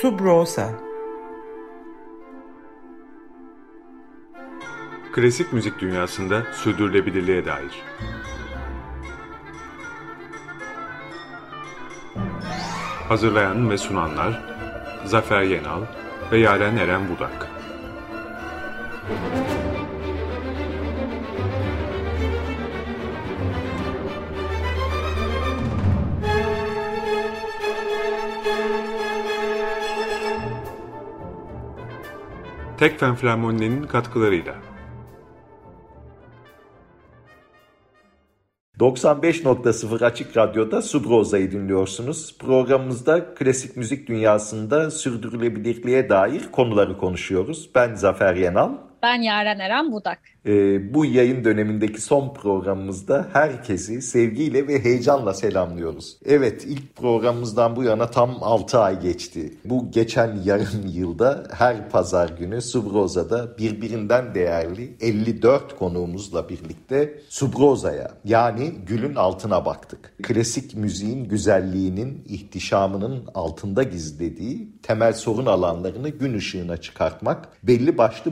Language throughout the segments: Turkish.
Subrosa Klasik müzik dünyasında sürdürülebilirliğe dair. Hazırlayan ve sunanlar Zafer Yenal ve Yaren Eren Budak. Tekfen Flamoni'nin katkılarıyla. 95.0 Açık Radyo'da Subroza'yı dinliyorsunuz. Programımızda klasik müzik dünyasında sürdürülebilirliğe dair konuları konuşuyoruz. Ben Zafer Yenal. Ben Yaren Eren Budak. Ee, bu yayın dönemindeki son programımızda herkesi sevgiyle ve heyecanla selamlıyoruz. Evet ilk programımızdan bu yana tam 6 ay geçti. Bu geçen yarım yılda her pazar günü Subroza'da birbirinden değerli 54 konuğumuzla birlikte Subroza'ya yani gülün altına baktık. Klasik müziğin güzelliğinin, ihtişamının altında gizlediği temel sorun alanlarını gün ışığına çıkartmak, belli başlı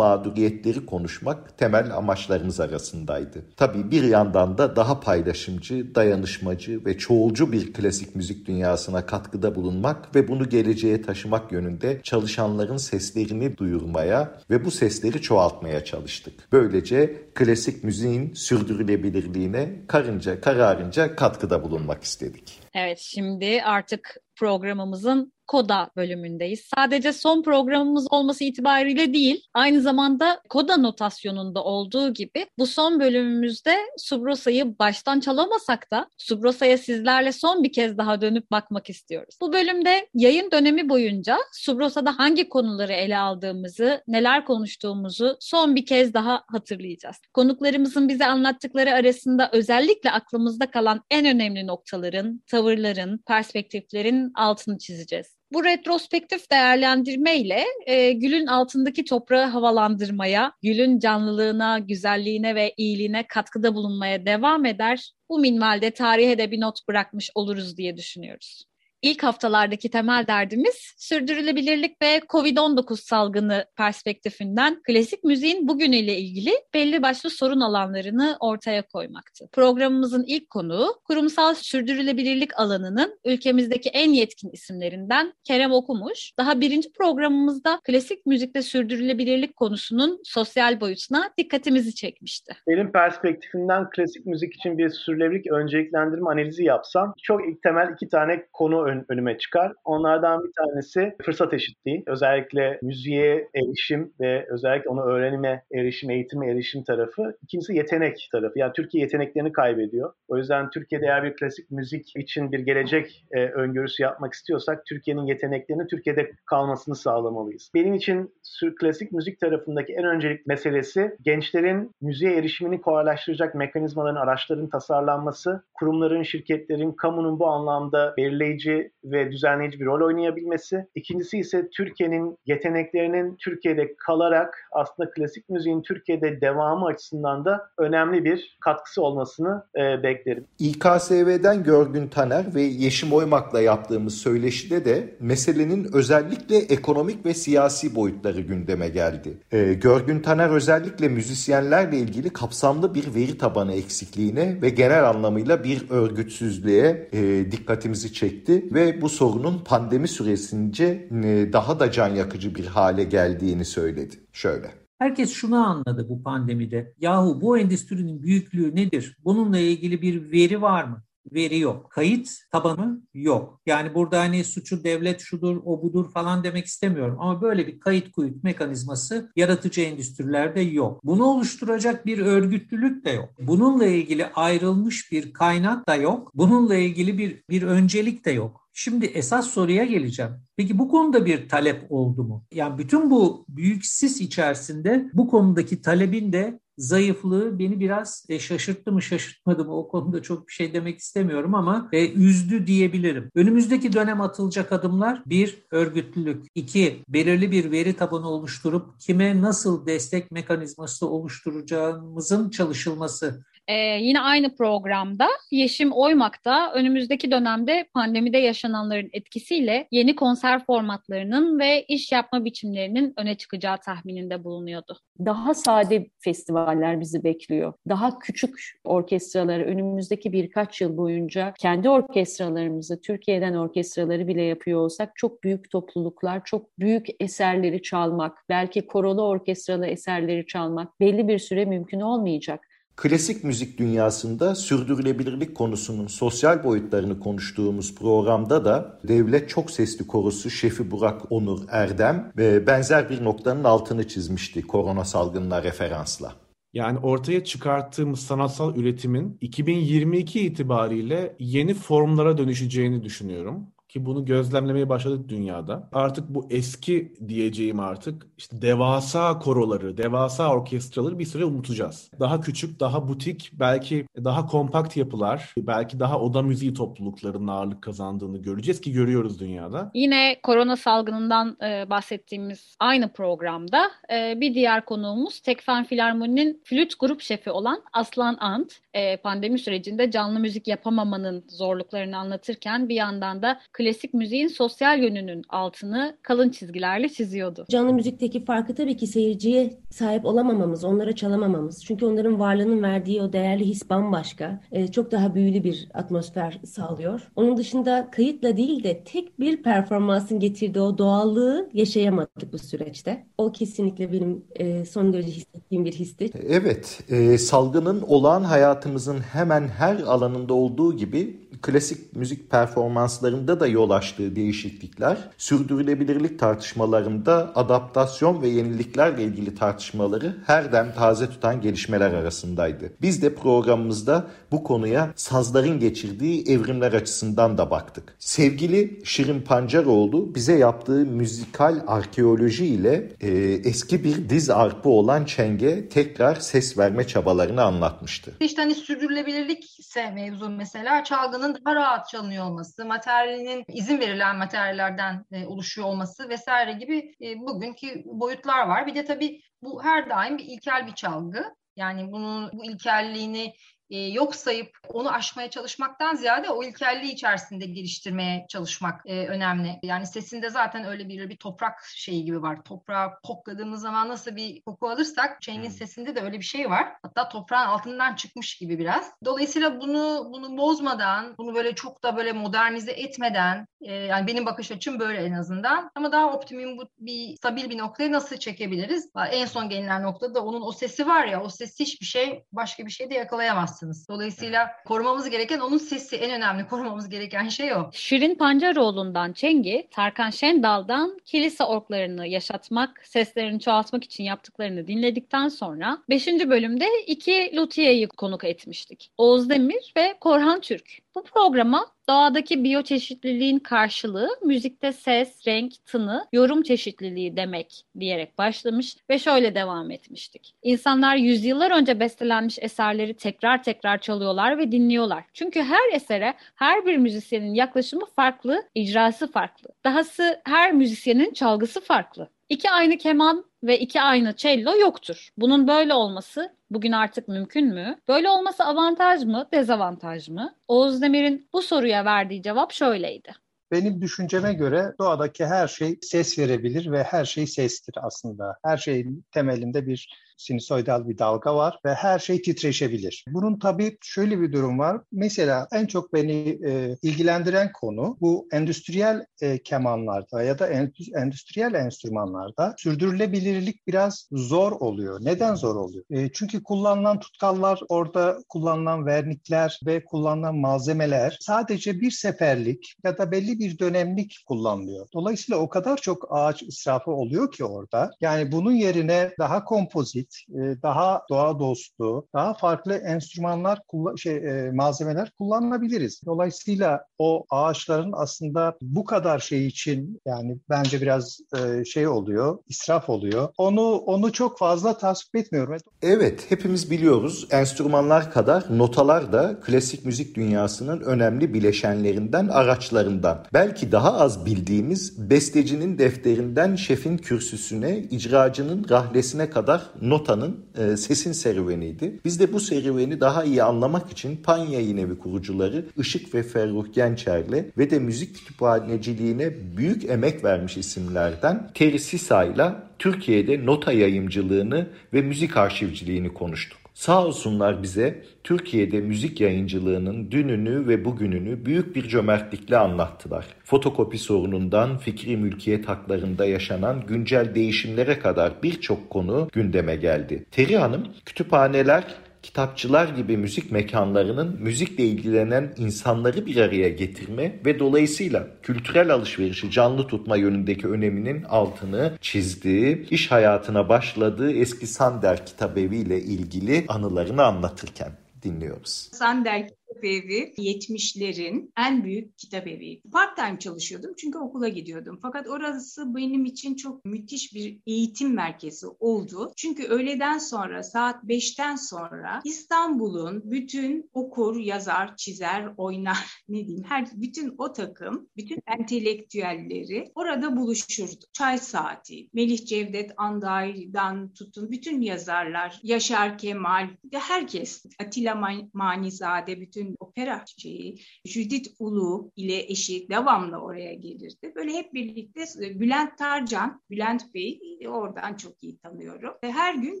mağduriyetleri konuşmak temel amaçlarımız arasındaydı. Tabii bir yandan da daha paylaşımcı, dayanışmacı ve çoğulcu bir klasik müzik dünyasına katkıda bulunmak ve bunu geleceğe taşımak yönünde çalışanların seslerini duyurmaya ve bu sesleri çoğaltmaya çalıştık. Böylece klasik müziğin sürdürülebilirliğine karınca kararınca katkıda bulunmak istedik. Evet şimdi artık programımızın Koda bölümündeyiz. Sadece son programımız olması itibariyle değil, aynı zamanda Koda notasyonunda olduğu gibi bu son bölümümüzde Subrosa'yı baştan çalamasak da Subrosa'ya sizlerle son bir kez daha dönüp bakmak istiyoruz. Bu bölümde yayın dönemi boyunca Subrosa'da hangi konuları ele aldığımızı, neler konuştuğumuzu son bir kez daha hatırlayacağız. Konuklarımızın bize anlattıkları arasında özellikle aklımızda kalan en önemli noktaların, tavırların, perspektiflerin altını çizeceğiz. Bu retrospektif değerlendirme ile e, gülün altındaki toprağı havalandırmaya, gülün canlılığına, güzelliğine ve iyiliğine katkıda bulunmaya devam eder. Bu minvalde tarihe de bir not bırakmış oluruz diye düşünüyoruz. İlk haftalardaki temel derdimiz sürdürülebilirlik ve COVID-19 salgını perspektifinden klasik müziğin bugünüyle ilgili belli başlı sorun alanlarını ortaya koymaktı. Programımızın ilk konuğu kurumsal sürdürülebilirlik alanının ülkemizdeki en yetkin isimlerinden Kerem Okumuş. Daha birinci programımızda klasik müzikte sürdürülebilirlik konusunun sosyal boyutuna dikkatimizi çekmişti. Benim perspektifimden klasik müzik için bir sürdürülebilirlik önceliklendirme analizi yapsam çok ilk temel iki tane konu ön, önüme çıkar. Onlardan bir tanesi fırsat eşitliği. Özellikle müziğe erişim ve özellikle onu öğrenime erişim, eğitime erişim tarafı. İkincisi yetenek tarafı. Yani Türkiye yeteneklerini kaybediyor. O yüzden Türkiye'de eğer bir klasik müzik için bir gelecek e, öngörüsü yapmak istiyorsak Türkiye'nin yeteneklerinin Türkiye'de kalmasını sağlamalıyız. Benim için klasik müzik tarafındaki en öncelik meselesi gençlerin müziğe erişimini kolaylaştıracak mekanizmaların, araçların tasarlanması, kurumların, şirketlerin, kamunun bu anlamda belirleyici ve düzenleyici bir rol oynayabilmesi. İkincisi ise Türkiye'nin yeteneklerinin Türkiye'de kalarak aslında klasik müziğin Türkiye'de devamı açısından da önemli bir katkısı olmasını e, beklerim. İKSV'den Görgün Taner ve Yeşim Oymak'la yaptığımız söyleşide de meselenin özellikle ekonomik ve siyasi boyutları gündeme geldi. E, Görgün Taner özellikle müzisyenlerle ilgili kapsamlı bir veri tabanı eksikliğine ve genel anlamıyla bir örgütsüzlüğe e, dikkatimizi çekti ve bu sorunun pandemi süresince e, daha da can yakıcı bir hale geldiğini söyledi. Şöyle. Herkes şunu anladı bu pandemide. Yahu bu endüstrinin büyüklüğü nedir? Bununla ilgili bir veri var mı? Veri yok. Kayıt tabanı yok. Yani burada hani suçu devlet şudur, o budur falan demek istemiyorum. Ama böyle bir kayıt kuyut mekanizması yaratıcı endüstrilerde yok. Bunu oluşturacak bir örgütlülük de yok. Bununla ilgili ayrılmış bir kaynak da yok. Bununla ilgili bir, bir öncelik de yok. Şimdi esas soruya geleceğim. Peki bu konuda bir talep oldu mu? Yani bütün bu büyük sis içerisinde bu konudaki talebin de zayıflığı beni biraz e, şaşırttı mı şaşırtmadı mı o konuda çok bir şey demek istemiyorum ama e, üzdü diyebilirim. Önümüzdeki dönem atılacak adımlar bir örgütlülük, iki belirli bir veri tabanı oluşturup kime nasıl destek mekanizması oluşturacağımızın çalışılması. Ee, yine aynı programda Yeşim Oymak da önümüzdeki dönemde pandemide yaşananların etkisiyle yeni konser formatlarının ve iş yapma biçimlerinin öne çıkacağı tahmininde bulunuyordu. Daha sade festivaller bizi bekliyor. Daha küçük orkestraları önümüzdeki birkaç yıl boyunca kendi orkestralarımızı, Türkiye'den orkestraları bile yapıyor olsak çok büyük topluluklar, çok büyük eserleri çalmak, belki korolu orkestralı eserleri çalmak belli bir süre mümkün olmayacak. Klasik müzik dünyasında sürdürülebilirlik konusunun sosyal boyutlarını konuştuğumuz programda da devlet çok sesli korosu şefi Burak Onur Erdem ve benzer bir noktanın altını çizmişti korona salgınına referansla. Yani ortaya çıkarttığımız sanatsal üretimin 2022 itibariyle yeni formlara dönüşeceğini düşünüyorum ki bunu gözlemlemeye başladık dünyada. Artık bu eski diyeceğim artık işte devasa koroları, devasa orkestraları bir süre unutacağız. Daha küçük, daha butik, belki daha kompakt yapılar, belki daha oda müziği topluluklarının ağırlık kazandığını göreceğiz ki görüyoruz dünyada. Yine korona salgınından e, bahsettiğimiz aynı programda e, bir diğer konuğumuz Tekfen Filarmoni'nin flüt grup şefi olan Aslan Ant. E, pandemi sürecinde canlı müzik yapamamanın zorluklarını anlatırken bir yandan da klasik müziğin sosyal yönünün altını kalın çizgilerle çiziyordu. Canlı müzikteki farkı tabii ki seyirciye sahip olamamamız, onlara çalamamamız. Çünkü onların varlığının verdiği o değerli his bambaşka. Ee, çok daha büyülü bir atmosfer sağlıyor. Onun dışında kayıtla değil de tek bir performansın getirdiği o doğallığı yaşayamadık bu süreçte. O kesinlikle benim e, son derece hissettiğim bir histi. Evet, e, salgının olağan hayatımızın hemen her alanında olduğu gibi klasik müzik performanslarında da yol açtığı değişiklikler, sürdürülebilirlik tartışmalarında adaptasyon ve yeniliklerle ilgili tartışmaları her dem taze tutan gelişmeler arasındaydı. Biz de programımızda bu konuya sazların geçirdiği evrimler açısından da baktık. Sevgili Şirin Pancaroğlu bize yaptığı müzikal arkeoloji ile e, eski bir diz arpı olan çenge tekrar ses verme çabalarını anlatmıştı. İşte hani sürdürülebilirlik ise mevzu mesela çalgının daha rahat çalınıyor olması, materyalinin izin verilen materyallerden e, oluşuyor olması vesaire gibi e, bugünkü boyutlar var. Bir de tabii bu her daim bir ilkel bir çalgı. Yani bunun bu ilkelliğini e, yok sayıp onu aşmaya çalışmaktan ziyade o ilkelliği içerisinde geliştirmeye çalışmak e, önemli. Yani sesinde zaten öyle bir bir toprak şeyi gibi var. Toprağı kokladığımız zaman nasıl bir koku alırsak Cheng'in hmm. sesinde de öyle bir şey var. Hatta toprağın altından çıkmış gibi biraz. Dolayısıyla bunu bunu bozmadan, bunu böyle çok da böyle modernize etmeden e, yani benim bakış açım böyle en azından. Ama daha optimum bu bir stabil bir noktaya nasıl çekebiliriz? En son gelinen noktada onun o sesi var ya o sesi hiçbir şey başka bir şey de yakalayamaz yapamazsınız. Dolayısıyla korumamız gereken onun sesi en önemli korumamız gereken şey o. Şirin Pancaroğlu'ndan Çengi, Tarkan Şendal'dan kilise orklarını yaşatmak, seslerini çoğaltmak için yaptıklarını dinledikten sonra 5. bölümde iki Lutiye'yi konuk etmiştik. Oğuz Demir ve Korhan Türk. Bu programa doğadaki biyoçeşitliliğin karşılığı müzikte ses, renk, tını, yorum çeşitliliği demek diyerek başlamış ve şöyle devam etmiştik. İnsanlar yüzyıllar önce bestelenmiş eserleri tekrar tekrar çalıyorlar ve dinliyorlar. Çünkü her esere her bir müzisyenin yaklaşımı farklı, icrası farklı. Dahası her müzisyenin çalgısı farklı. İki aynı keman ve iki aynı cello yoktur. Bunun böyle olması bugün artık mümkün mü? Böyle olması avantaj mı, dezavantaj mı? Oğuz Demir'in bu soruya verdiği cevap şöyleydi. Benim düşünceme göre doğadaki her şey ses verebilir ve her şey sestir aslında. Her şeyin temelinde bir sinusoidal bir dalga var ve her şey titreşebilir. Bunun tabii şöyle bir durum var. Mesela en çok beni e, ilgilendiren konu bu endüstriyel e, kemanlarda ya da endüstriyel enstrümanlarda sürdürülebilirlik biraz zor oluyor. Neden zor oluyor? E, çünkü kullanılan tutkallar, orada kullanılan vernikler ve kullanılan malzemeler sadece bir seferlik ya da belli bir dönemlik kullanılıyor. Dolayısıyla o kadar çok ağaç israfı oluyor ki orada. Yani bunun yerine daha kompozit basit, e, daha doğa dostu, daha farklı enstrümanlar, şey, e, malzemeler kullanabiliriz. Dolayısıyla o ağaçların aslında bu kadar şey için yani bence biraz e, şey oluyor, israf oluyor. Onu onu çok fazla tasvip etmiyorum. Evet, hepimiz biliyoruz. Enstrümanlar kadar notalar da klasik müzik dünyasının önemli bileşenlerinden, araçlarından. Belki daha az bildiğimiz bestecinin defterinden şefin kürsüsüne, icracının rahlesine kadar not Nota'nın e, Sesin serüveniydi. Biz de bu serüveni daha iyi anlamak için Pan Yayın kurucuları Işık ve Ferruh Gençer'le ve de müzik kütüphaneciliğine büyük emek vermiş isimlerden Terry Sisa'yla Türkiye'de nota yayımcılığını ve müzik arşivciliğini konuştuk. Sağ olsunlar bize Türkiye'de müzik yayıncılığının dününü ve bugününü büyük bir cömertlikle anlattılar. Fotokopi sorunundan fikri mülkiyet haklarında yaşanan güncel değişimlere kadar birçok konu gündeme geldi. Teri Hanım kütüphaneler kitapçılar gibi müzik mekanlarının müzikle ilgilenen insanları bir araya getirme ve dolayısıyla kültürel alışverişi canlı tutma yönündeki öneminin altını çizdiği, iş hayatına başladığı eski Sander kitabevi ile ilgili anılarını anlatırken dinliyoruz. Sander Kitap Evi 70'lerin en büyük kitap evi. Part time çalışıyordum çünkü okula gidiyordum. Fakat orası benim için çok müthiş bir eğitim merkezi oldu. Çünkü öğleden sonra saat 5'ten sonra İstanbul'un bütün okur, yazar, çizer, oynar ne diyeyim her bütün o takım, bütün entelektüelleri orada buluşurdu. Çay saati, Melih Cevdet Anday'dan tutun bütün yazarlar, Yaşar Kemal, herkes, Atilla Manizade bütün bütün opera şeyi Judith Ulu ile eşi devamlı oraya gelirdi. Böyle hep birlikte e, Bülent Tarcan, Bülent Bey e, oradan çok iyi tanıyorum. E, her gün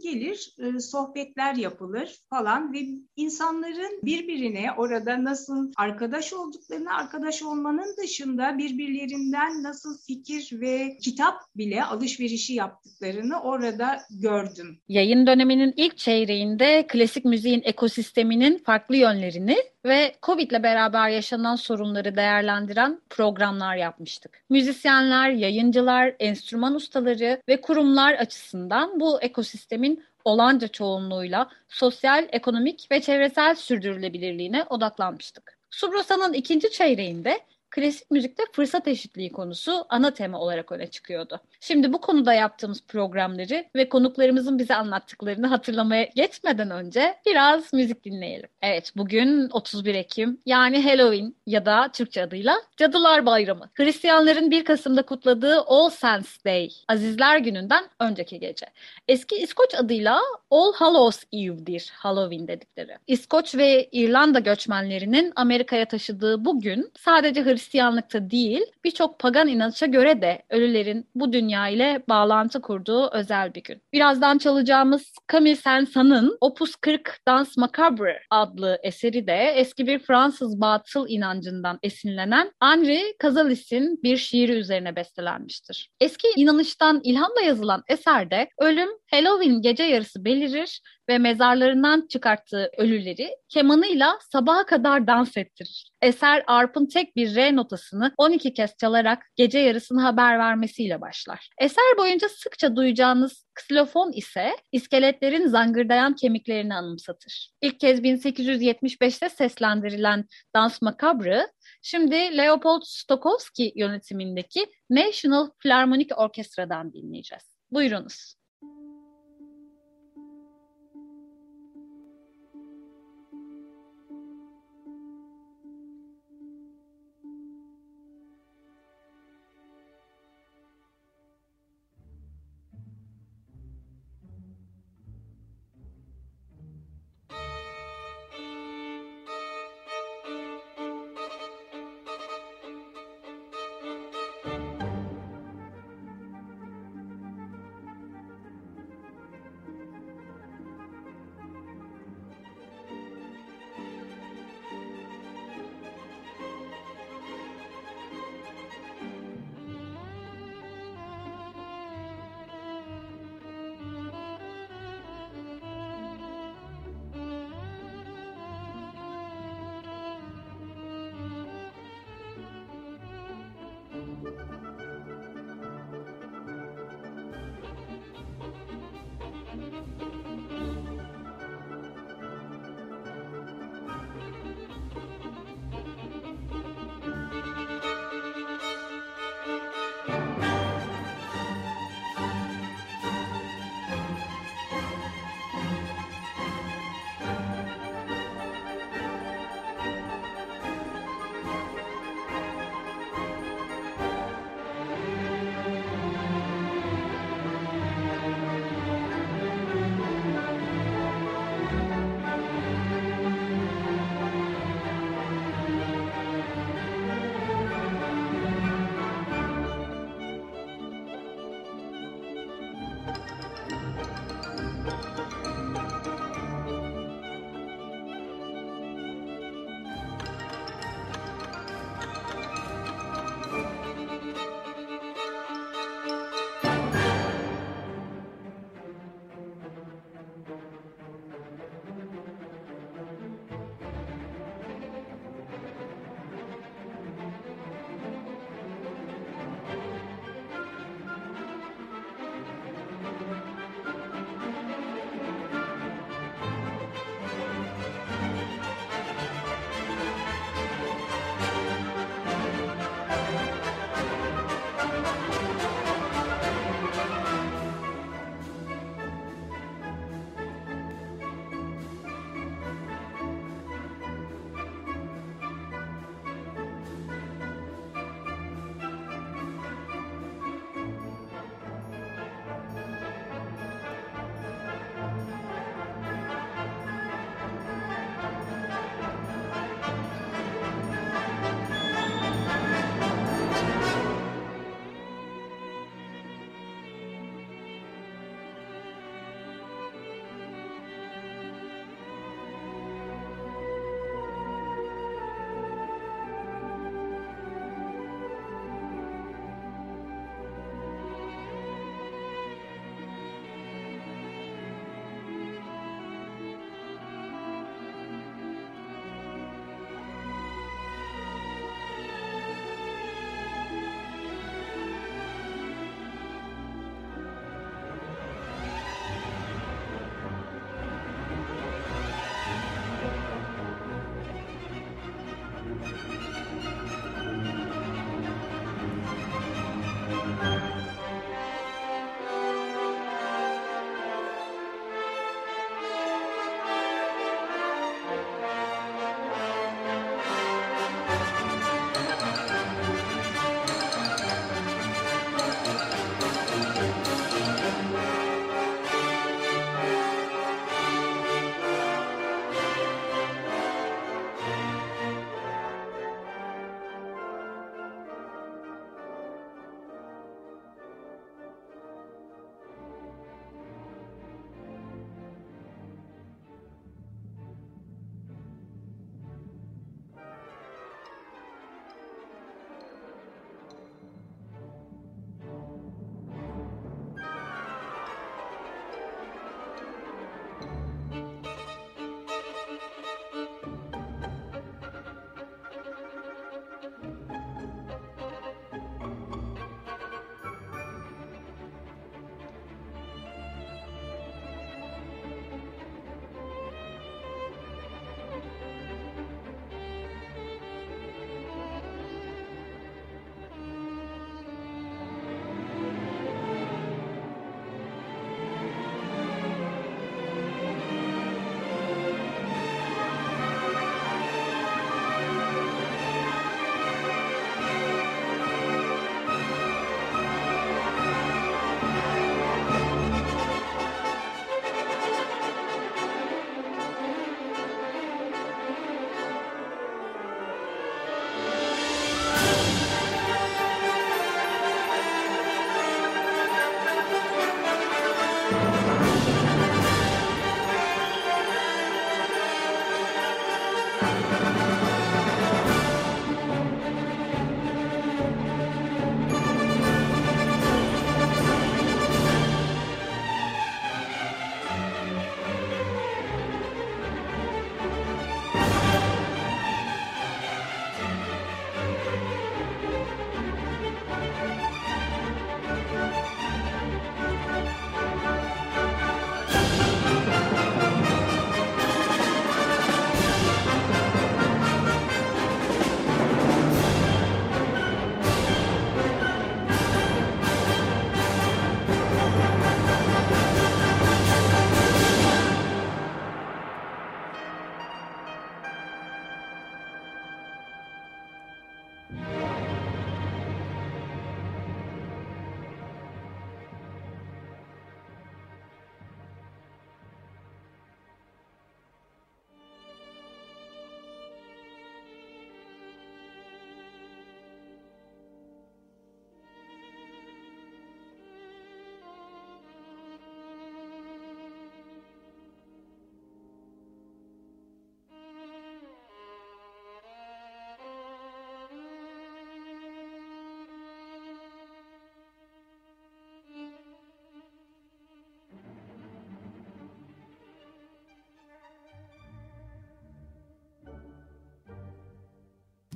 gelir sohbetler yapılır falan ve insanların birbirine orada nasıl arkadaş olduklarını, arkadaş olmanın dışında birbirlerinden nasıl fikir ve kitap bile alışverişi yaptıklarını orada gördüm. Yayın döneminin ilk çeyreğinde klasik müziğin ekosisteminin farklı yönlerini ve Covid ile beraber yaşanan sorunları değerlendiren programlar yapmıştık. Müzisyenler, yayıncılar, enstrüman ustaları ve kurumlar açısından bu ekosistemin olanca çoğunluğuyla sosyal, ekonomik ve çevresel sürdürülebilirliğine odaklanmıştık. Subrosa'nın ikinci çeyreğinde klasik müzikte fırsat eşitliği konusu ana tema olarak öne çıkıyordu. Şimdi bu konuda yaptığımız programları ve konuklarımızın bize anlattıklarını hatırlamaya geçmeden önce biraz müzik dinleyelim. Evet bugün 31 Ekim yani Halloween ya da Türkçe adıyla Cadılar Bayramı. Hristiyanların 1 Kasım'da kutladığı All Saints Day, Azizler Günü'nden önceki gece. Eski İskoç adıyla All Hallows Eve'dir Halloween dedikleri. İskoç ve İrlanda göçmenlerinin Amerika'ya taşıdığı bu gün sadece Hristiyanlıkta değil birçok pagan inanışa göre de ölülerin bu dünya ile bağlantı kurduğu özel bir gün. Birazdan çalacağımız Camille Saint-Saëns'ın Opus 40 Dans Macabre adlı eseri de eski bir Fransız batıl inancından esinlenen Henri Cazalis'in bir şiiri üzerine bestelenmiştir. Eski inanıştan ilhamla yazılan eserde ölüm Halloween gece yarısı belirir ve mezarlarından çıkarttığı ölüleri kemanıyla sabaha kadar dans ettirir. Eser arpın tek bir re notasını 12 kez çalarak gece yarısını haber vermesiyle başlar. Eser boyunca sıkça duyacağınız ksilofon ise iskeletlerin zangırdayan kemiklerini anımsatır. İlk kez 1875'te seslendirilen Dans Macabre, şimdi Leopold Stokowski yönetimindeki National Philharmonic Orkestra'dan dinleyeceğiz. Buyurunuz.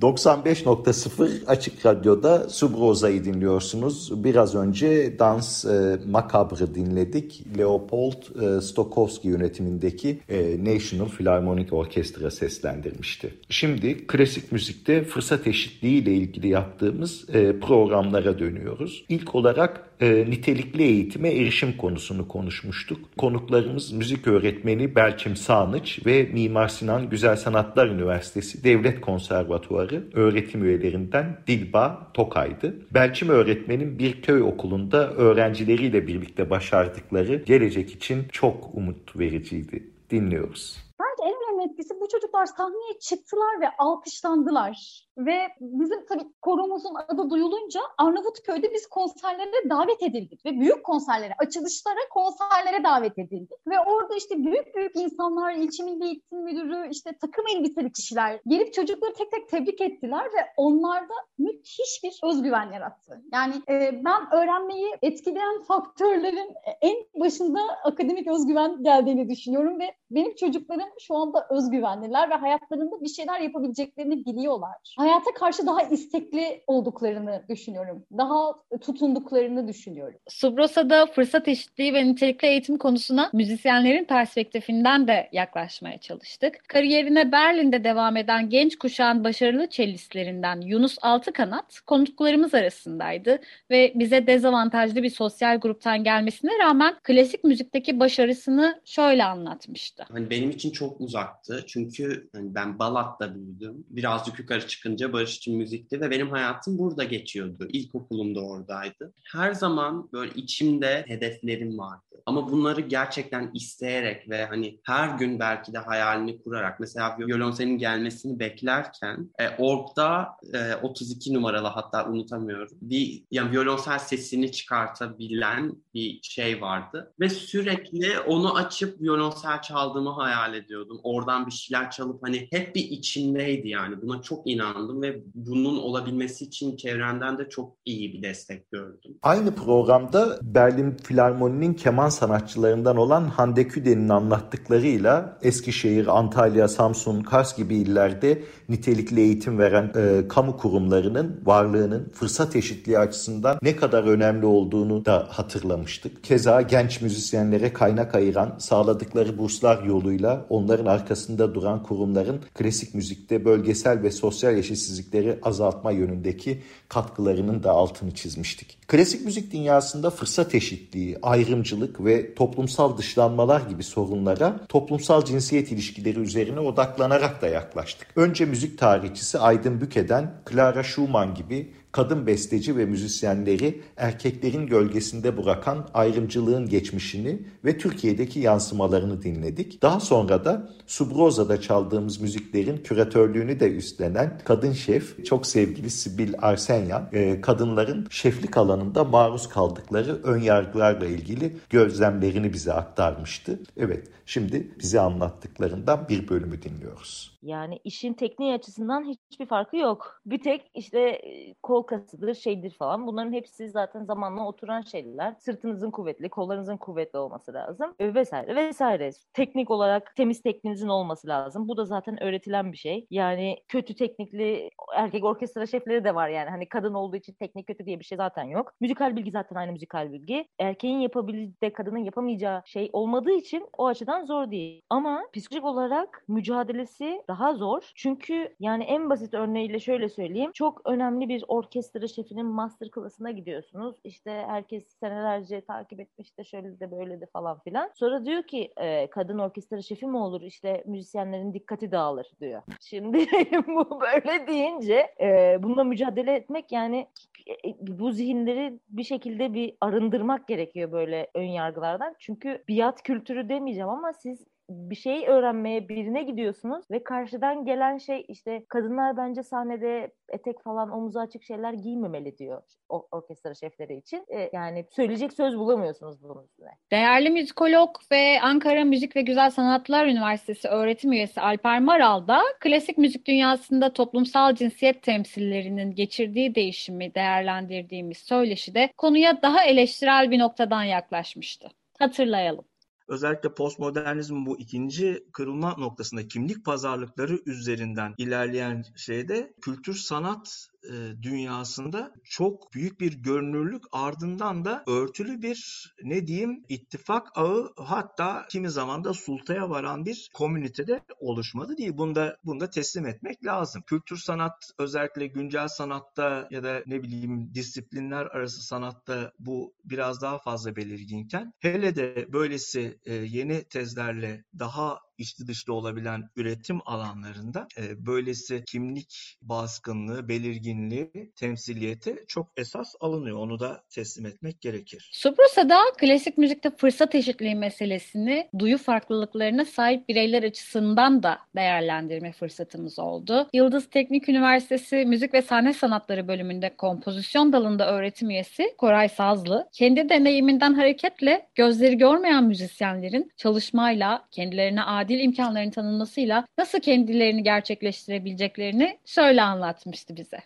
95.0 Açık Radyo'da Subroza'yı dinliyorsunuz. Biraz önce Dans e, Macabre dinledik. Leopold e, Stokowski yönetimindeki e, National Philharmonic Orchestra seslendirmişti. Şimdi klasik müzikte fırsat eşitliği ile ilgili yaptığımız e, programlara dönüyoruz. İlk olarak e, nitelikli eğitime erişim konusunu konuşmuştuk. Konuklarımız müzik öğretmeni Belçim Sağnıç ve Mimar Sinan Güzel Sanatlar Üniversitesi Devlet Konservatuarı öğretim üyelerinden Dilba Tokay'dı. Belçim öğretmenin bir köy okulunda öğrencileriyle birlikte başardıkları gelecek için çok umut vericiydi. Dinliyoruz. Bence en önemli etkisi bu çocuklar sahneye çıktılar ve alkışlandılar. Ve bizim tabii korumuzun adı duyulunca Arnavutköy'de biz konserlere davet edildik. Ve büyük konserlere, açılışlara, konserlere davet edildik. Ve orada işte büyük büyük insanlar, ilçe milli eğitim müdürü, işte takım elbiseli kişiler gelip çocukları tek tek tebrik ettiler ve onlarda müthiş bir özgüven yarattı. Yani e, ben öğrenmeyi etkileyen faktörlerin en başında akademik özgüven geldiğini düşünüyorum ve benim çocuklarım şu anda özgüvenliler ve hayatlarında bir şeyler yapabileceklerini biliyorlar hayata karşı daha istekli olduklarını düşünüyorum. Daha tutunduklarını düşünüyorum. Subrosa'da fırsat eşitliği ve nitelikli eğitim konusuna müzisyenlerin perspektifinden de yaklaşmaya çalıştık. Kariyerine Berlin'de devam eden genç kuşağın başarılı çelistlerinden Yunus Altıkanat konuklarımız arasındaydı ve bize dezavantajlı bir sosyal gruptan gelmesine rağmen klasik müzikteki başarısını şöyle anlatmıştı. Hani benim için çok uzaktı çünkü hani ben Balat'ta büyüdüm. Birazcık yukarı çıkınca çıkınca barış müzikti ve benim hayatım burada geçiyordu. İlkokulum da oradaydı. Her zaman böyle içimde hedeflerim vardı. Ama bunları gerçekten isteyerek ve hani her gün belki de hayalini kurarak mesela violonselin gelmesini beklerken e, orkta e, 32 numaralı hatta unutamıyorum. Bir yani violonsel sesini çıkartabilen bir şey vardı ve sürekli onu açıp violonsel çaldığımı hayal ediyordum. Oradan bir şeyler çalıp hani hep bir içimdeydi yani. Buna çok inandım ve bunun olabilmesi için çevremden de çok iyi bir destek gördüm. Aynı programda Berlin Filarmoni'nin keman sanatçılarından olan Hande Küde'nin anlattıklarıyla Eskişehir, Antalya, Samsun, Kars gibi illerde nitelikli eğitim veren e, kamu kurumlarının varlığının fırsat eşitliği açısından ne kadar önemli olduğunu da hatırlamıştık. Keza genç müzisyenlere kaynak ayıran, sağladıkları burslar yoluyla onların arkasında duran kurumların klasik müzikte bölgesel ve sosyal eşitsizlikleri azaltma yönündeki katkılarının da altını çizmiştik. Klasik müzik dünyasında fırsat eşitliği, ayrımcılık ve toplumsal dışlanmalar gibi sorunlara toplumsal cinsiyet ilişkileri üzerine odaklanarak da yaklaştık. Önce müzik tarihçisi Aydın Büke'den Clara Schumann gibi kadın besteci ve müzisyenleri erkeklerin gölgesinde bırakan ayrımcılığın geçmişini ve Türkiye'deki yansımalarını dinledik. Daha sonra da Subroza'da çaldığımız müziklerin küratörlüğünü de üstlenen kadın şef, çok sevgili Sibil Arsenyan, e, kadınların şeflik alanında maruz kaldıkları ön yargılarla ilgili gözlemlerini bize aktarmıştı. Evet, şimdi bize anlattıklarından bir bölümü dinliyoruz. Yani işin tekniği açısından hiçbir farkı yok. Bir tek işte kol kasıdır, şeydir falan. Bunların hepsi zaten zamanla oturan şeyler. Sırtınızın kuvvetli, kollarınızın kuvvetli olması lazım. Vesaire vesaire. Teknik olarak temiz tekniğinizin olması lazım. Bu da zaten öğretilen bir şey. Yani kötü teknikli erkek orkestra şefleri de var yani. Hani kadın olduğu için teknik kötü diye bir şey zaten yok. Müzikal bilgi zaten aynı müzikal bilgi. Erkeğin yapabildiği de kadının yapamayacağı şey olmadığı için o açıdan zor değil. Ama psikolojik olarak mücadelesi daha zor. Çünkü yani en basit örneğiyle şöyle söyleyeyim. Çok önemli bir orkestra şefinin master klasına gidiyorsunuz. İşte herkes senelerce takip etmiş de şöyle de böyle de falan filan. Sonra diyor ki e, kadın orkestra şefi mi olur? İşte müzisyenlerin dikkati dağılır diyor. Şimdi bu böyle deyince e, bununla mücadele etmek yani e, bu zihinleri bir şekilde bir arındırmak gerekiyor böyle ön yargılardan. Çünkü biat kültürü demeyeceğim ama siz bir şey öğrenmeye birine gidiyorsunuz ve karşıdan gelen şey işte kadınlar bence sahnede etek falan omuzu açık şeyler giymemeli diyor o orkestra şefleri için. E, yani söyleyecek söz bulamıyorsunuz bunun üstüne. Değerli müzikolog ve Ankara Müzik ve Güzel Sanatlar Üniversitesi öğretim üyesi Alper Maral da klasik müzik dünyasında toplumsal cinsiyet temsillerinin geçirdiği değişimi değerlendirdiğimiz söyleşide konuya daha eleştirel bir noktadan yaklaşmıştı. Hatırlayalım özellikle postmodernizmin bu ikinci kırılma noktasında kimlik pazarlıkları üzerinden ilerleyen şeyde kültür sanat e, dünyasında çok büyük bir görünürlük ardından da örtülü bir ne diyeyim ittifak ağı hatta kimi zaman da sultaya varan bir komünitede oluşmadı değil. Bunda bunda teslim etmek lazım. Kültür sanat özellikle güncel sanatta ya da ne bileyim disiplinler arası sanatta bu biraz daha fazla belirginken hele de böylesi e, yeni tezlerle daha içli dışlı olabilen üretim alanlarında e, böylesi kimlik baskınlığı, belirginliği, temsiliyeti çok esas alınıyor. Onu da teslim etmek gerekir. Subrusa'da klasik müzikte fırsat eşitliği meselesini duyu farklılıklarına sahip bireyler açısından da değerlendirme fırsatımız oldu. Yıldız Teknik Üniversitesi Müzik ve Sahne Sanatları bölümünde kompozisyon dalında öğretim üyesi Koray Sazlı, kendi deneyiminden hareketle gözleri görmeyen müzisyenlerin çalışmayla kendilerine adil dil imkanlarının tanınmasıyla nasıl kendilerini gerçekleştirebileceklerini şöyle anlatmıştı bize.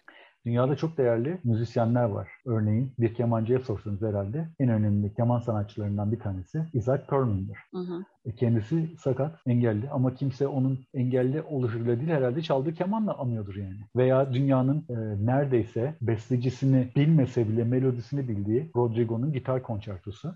Dünyada çok değerli müzisyenler var. Örneğin bir kemancıya sorsanız herhalde en önemli keman sanatçılarından bir tanesi Isaac Perlman'dır. E, kendisi sakat, engelli ama kimse onun engelli oluşuyla değil herhalde çaldığı kemanla anıyordur yani. Veya dünyanın e, neredeyse bestecisini bilmese bile melodisini bildiği Rodrigo'nun gitar konçertosu.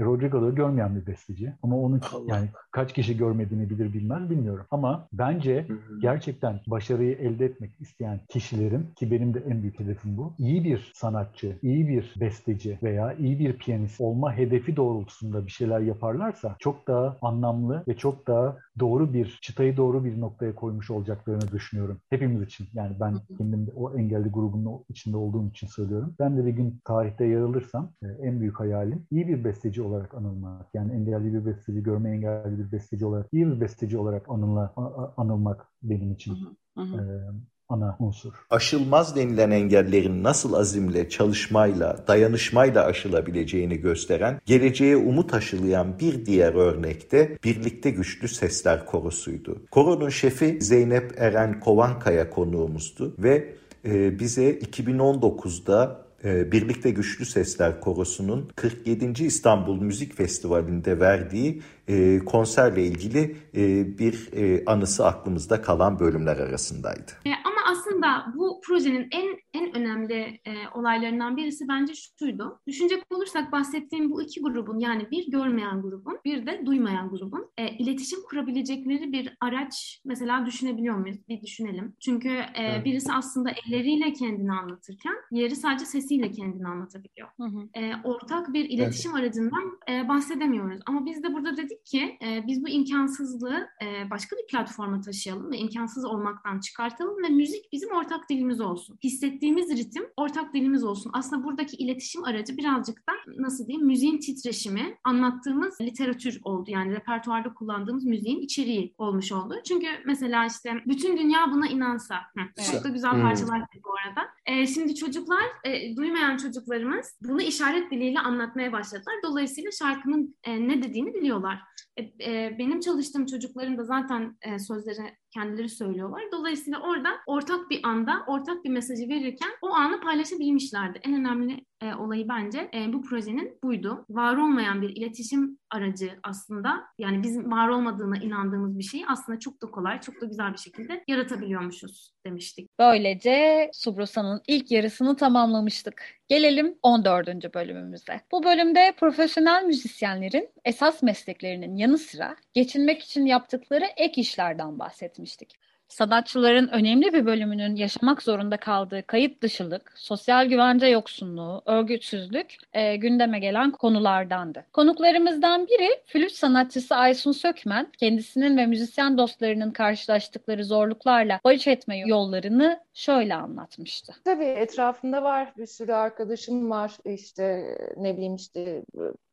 Rodrigo'da görmeyen bir besteci. Ama onu Allah. yani kaç kişi görmediğini bilir bilmez bilmiyorum. Ama bence gerçekten başarıyı elde etmek isteyen kişilerin ki benim de en büyük hedefim bu. iyi bir sanatçı, iyi bir besteci veya iyi bir piyanist olma hedefi doğrultusunda bir şeyler yaparlarsa çok daha anlamlı ve çok daha doğru bir çıtayı doğru bir noktaya koymuş olacaklarını düşünüyorum. Hepimiz için. Yani ben kendim de o engelli grubunun içinde olduğum için söylüyorum. Ben de bir gün tarihte yer alırsam e, en büyük hayalim iyi bir besteci olarak anılmak. Yani engelli bir besteci, görme engelli bir besteci olarak, iyi bir besteci olarak anılma, anılmak benim için. Hı hı. Ee, ana unsur. Aşılmaz denilen engellerin nasıl azimle, çalışmayla, dayanışmayla aşılabileceğini gösteren, geleceğe umut aşılayan bir diğer örnekte Birlikte Güçlü Sesler Korosu'ydu. Koronun şefi Zeynep Eren Kovankaya konuğumuzdu ve e, bize 2019'da e, Birlikte Güçlü Sesler Korosu'nun 47. İstanbul Müzik Festivali'nde verdiği e, konserle ilgili e, bir e, anısı aklımızda kalan bölümler arasındaydı. E, ama aslında bu projenin en en önemli e, olaylarından birisi bence şuydu. Düşünecek olursak bahsettiğim bu iki grubun yani bir görmeyen grubun bir de duymayan grubun e, iletişim kurabilecekleri bir araç mesela düşünebiliyor muyuz? Bir düşünelim. Çünkü e, evet. birisi aslında elleriyle kendini anlatırken diğeri sadece sesiyle kendini anlatabiliyor. Hı hı. E, ortak bir iletişim evet. aracından e, bahsedemiyoruz. Ama biz de burada dedik ki e, biz bu imkansızlığı e, başka bir platforma taşıyalım ve imkansız olmaktan çıkartalım ve müzik bizim ortak dilimiz olsun. Hissettiğimiz ritim ortak dilimiz olsun. Aslında buradaki iletişim aracı birazcık da nasıl diyeyim müziğin titreşimi anlattığımız literatür oldu. Yani repertuarda kullandığımız müziğin içeriği olmuş oldu. Çünkü mesela işte bütün dünya buna inansa. Hı, çok da güzel hmm. parçalar bu arada. E, şimdi çocuklar, e, duymayan çocuklarımız bunu işaret diliyle anlatmaya başladılar. Dolayısıyla şarkının e, ne dediğini biliyorlar. E, e, benim çalıştığım çocukların da zaten e, sözleri kendileri söylüyorlar. Dolayısıyla orada ortak bir anda ortak bir mesajı verirken o anı paylaşabilmişlerdi. En önemli e, olayı bence e, bu projenin buydu. Var olmayan bir iletişim aracı aslında yani bizim var olmadığına inandığımız bir şeyi aslında çok da kolay, çok da güzel bir şekilde yaratabiliyormuşuz demiştik. Böylece Subrusa'nın ilk yarısını tamamlamıştık. Gelelim 14. bölümümüze. Bu bölümde profesyonel müzisyenlerin esas mesleklerinin yanı sıra geçinmek için yaptıkları ek işlerden bahsetmiştik sanatçıların önemli bir bölümünün yaşamak zorunda kaldığı kayıt dışılık, sosyal güvence yoksunluğu, örgütsüzlük e, gündeme gelen konulardandı. Konuklarımızdan biri flüt sanatçısı Aysun Sökmen, kendisinin ve müzisyen dostlarının karşılaştıkları zorluklarla baş etme yollarını şöyle anlatmıştı. Tabii etrafında var bir sürü arkadaşım var işte ne bileyim işte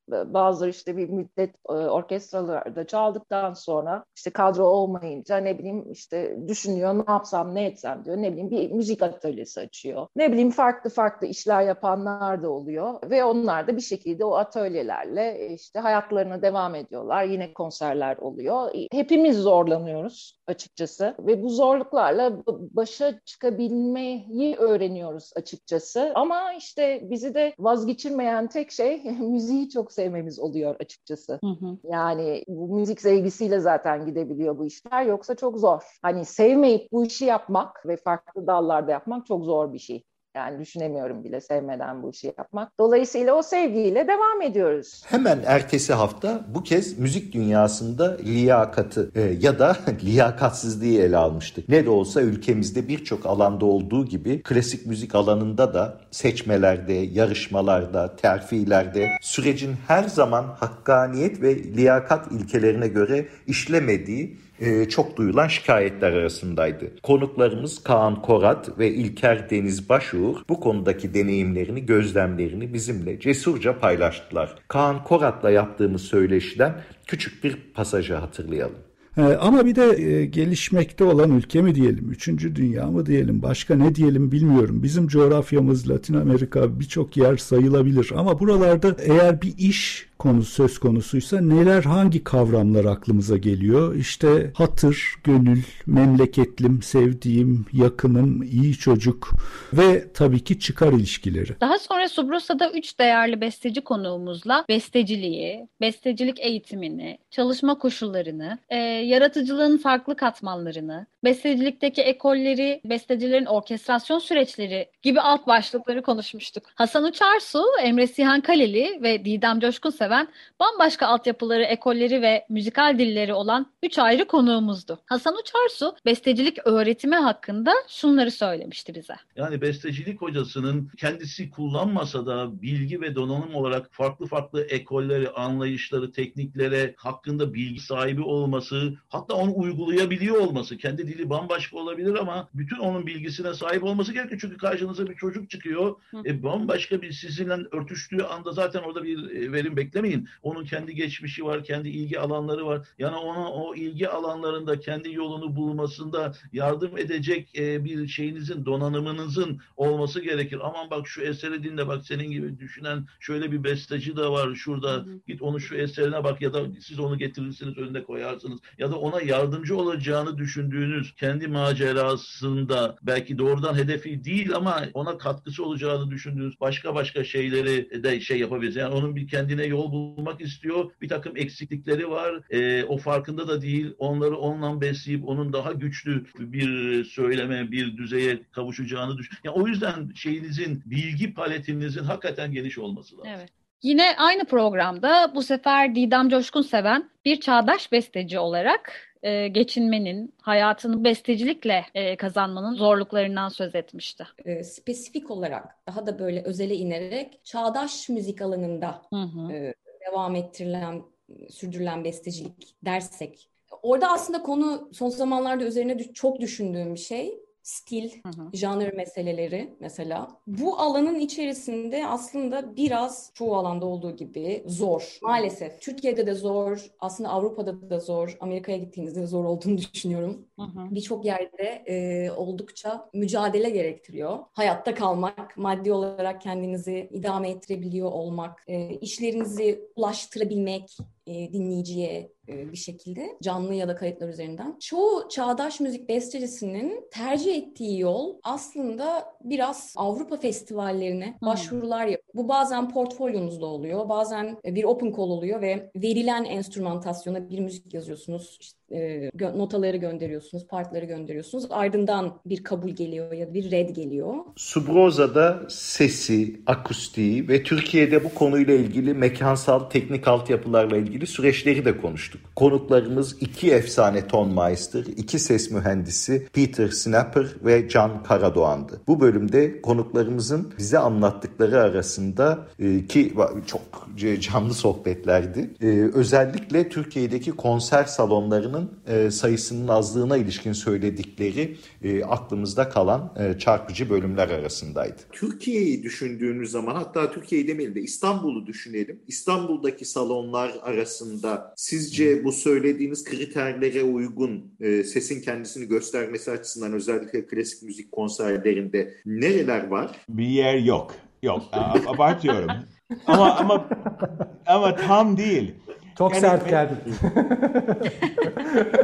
bazıları işte bir müddet e, orkestralarda çaldıktan sonra işte kadro olmayınca ne bileyim işte düşünüyor ne yapsam ne etsem diyor ne bileyim bir müzik atölyesi açıyor. Ne bileyim farklı farklı işler yapanlar da oluyor ve onlar da bir şekilde o atölyelerle işte hayatlarına devam ediyorlar. Yine konserler oluyor. Hepimiz zorlanıyoruz açıkçası ve bu zorluklarla başa çıkabilmeyi öğreniyoruz açıkçası. Ama işte bizi de vazgeçirmeyen tek şey müziği çok sevmemiz oluyor açıkçası. Hı hı. Yani bu müzik sevgisiyle zaten gidebiliyor bu işler. Yoksa çok zor. Hani sevmeyip bu işi yapmak ve farklı dallarda yapmak çok zor bir şey. Yani düşünemiyorum bile sevmeden bu işi yapmak. Dolayısıyla o sevgiyle devam ediyoruz. Hemen ertesi hafta bu kez müzik dünyasında liyakatı e, ya da liyakatsizliği ele almıştık. Ne de olsa ülkemizde birçok alanda olduğu gibi klasik müzik alanında da seçmelerde, yarışmalarda, terfilerde sürecin her zaman hakkaniyet ve liyakat ilkelerine göre işlemediği e, çok duyulan şikayetler arasındaydı. Konuklarımız Kaan Korat ve İlker Deniz Başuğur bu konudaki deneyimlerini, gözlemlerini bizimle cesurca paylaştılar. Kaan Korat'la yaptığımız söyleşiden küçük bir pasajı hatırlayalım. Ee, ama bir de e, gelişmekte olan ülke mi diyelim, üçüncü dünya mı diyelim, başka ne diyelim bilmiyorum. Bizim coğrafyamız Latin Amerika birçok yer sayılabilir ama buralarda eğer bir iş konusu söz konusuysa neler hangi kavramlar aklımıza geliyor? İşte hatır, gönül, memleketlim, sevdiğim, yakınım, iyi çocuk ve tabii ki çıkar ilişkileri. Daha sonra Subrosa'da üç değerli besteci konuğumuzla besteciliği, bestecilik eğitimini, çalışma koşullarını, e, yaratıcılığın farklı katmanlarını, bestecilikteki ekolleri, bestecilerin orkestrasyon süreçleri gibi alt başlıkları konuşmuştuk. Hasan Uçarsu, Emre Sihan Kaleli ve Didem Coşkun seven bambaşka altyapıları, ekolleri ve müzikal dilleri olan üç ayrı konuğumuzdu. Hasan Uçarsu bestecilik öğretimi hakkında şunları söylemişti bize. Yani bestecilik hocasının kendisi kullanmasa da bilgi ve donanım olarak farklı farklı ekolleri, anlayışları, tekniklere hakkında bilgi sahibi olması, hatta onu uygulayabiliyor olması, kendi dili bambaşka olabilir ama bütün onun bilgisine sahip olması gerekiyor. Çünkü karşınıza bir çocuk çıkıyor. E, bambaşka bir sizinle örtüştüğü anda zaten orada bir e, verim bekliyor beklemeyin. Onun kendi geçmişi var, kendi ilgi alanları var. Yani ona o ilgi alanlarında kendi yolunu bulmasında yardım edecek e, bir şeyinizin, donanımınızın olması gerekir. Aman bak şu eseri dinle bak senin gibi düşünen şöyle bir besteci de var şurada. Hı hı. Git onu şu eserine bak ya da siz onu getirirsiniz önüne koyarsınız. Ya da ona yardımcı olacağını düşündüğünüz kendi macerasında belki doğrudan hedefi değil ama ona katkısı olacağını düşündüğünüz başka başka şeyleri de şey yapabilirsiniz. Yani onun bir kendine yol bulmak istiyor. Bir takım eksiklikleri var. E, o farkında da değil. Onları onunla besleyip onun daha güçlü bir söyleme, bir düzeye kavuşacağını düşün. Yani o yüzden şeyinizin, bilgi paletinizin hakikaten geniş olması lazım. Evet. Yine aynı programda bu sefer Didem Coşkun seven bir çağdaş besteci olarak e, geçinmenin, hayatını bestecilikle e, kazanmanın zorluklarından söz etmişti. E, spesifik olarak daha da böyle özele inerek çağdaş müzik alanında hı hı. E, devam ettirilen, sürdürülen bestecilik dersek. Orada aslında konu son zamanlarda üzerine çok düşündüğüm bir şey stil, janr meseleleri mesela. Bu alanın içerisinde aslında biraz çoğu alanda olduğu gibi zor. Maalesef. Türkiye'de de zor, aslında Avrupa'da da zor, Amerika'ya gittiğinizde de zor olduğunu düşünüyorum. Birçok yerde e, oldukça mücadele gerektiriyor. Hayatta kalmak, maddi olarak kendinizi idame ettirebiliyor olmak, e, işlerinizi ulaştırabilmek, e, dinleyiciye e, bir şekilde canlı ya da kayıtlar üzerinden. Çoğu çağdaş müzik bestecisinin tercih ettiği yol aslında biraz Avrupa festivallerine hmm. başvurular yapıyor. Bu bazen portfolyonuzda oluyor, bazen bir open call oluyor ve verilen enstrümantasyona bir müzik yazıyorsunuz, işte e, notaları gönderiyorsunuz, partları gönderiyorsunuz. Ardından bir kabul geliyor ya da bir red geliyor. Subroza'da sesi, akustiği ve Türkiye'de bu konuyla ilgili mekansal teknik altyapılarla ilgili süreçleri de konuştuk. Konuklarımız iki efsane tonmeister, iki ses mühendisi Peter Snapper ve Can Karadoğan'dı. Bu bölümde konuklarımızın bize anlattıkları arasında e, ki çok canlı sohbetlerdi. E, özellikle Türkiye'deki konser salonlarının e, sayısının azlığına ilişkin söyledikleri e, aklımızda kalan e, çarpıcı bölümler arasındaydı. Türkiye'yi düşündüğünüz zaman hatta Türkiye'yi demeyelim de İstanbul'u düşünelim. İstanbul'daki salonlar arasında sizce bu söylediğiniz kriterlere uygun e, sesin kendisini göstermesi açısından özellikle klasik müzik konserlerinde nereler var? Bir yer yok. Yok. Abartıyorum. ama ama ama tam değil. Çok yani, sert geldin.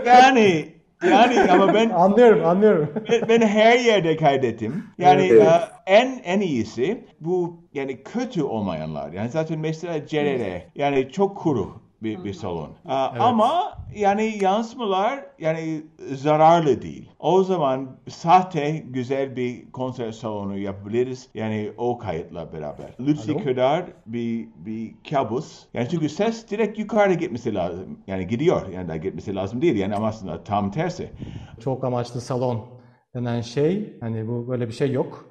yani Yani ama ben anlıyorum, anlıyorum. Ben, ben her yerde kaydettim. Yani evet. uh, en en iyisi bu yani kötü olmayanlar. Yani zaten mesela Cerere yani çok kuru bir, bir salon. Evet. Ama yani yansımalar yani zararlı değil. O zaman sahte güzel bir konser salonu yapabiliriz. Yani o kayıtla beraber. Lucy kadar bir, bir kabus. Yani çünkü ses direkt yukarıda gitmesi lazım. Yani gidiyor. Yani da gitmesi lazım değil. Yani ama aslında tam tersi. Çok amaçlı salon denen şey hani bu böyle bir şey yok.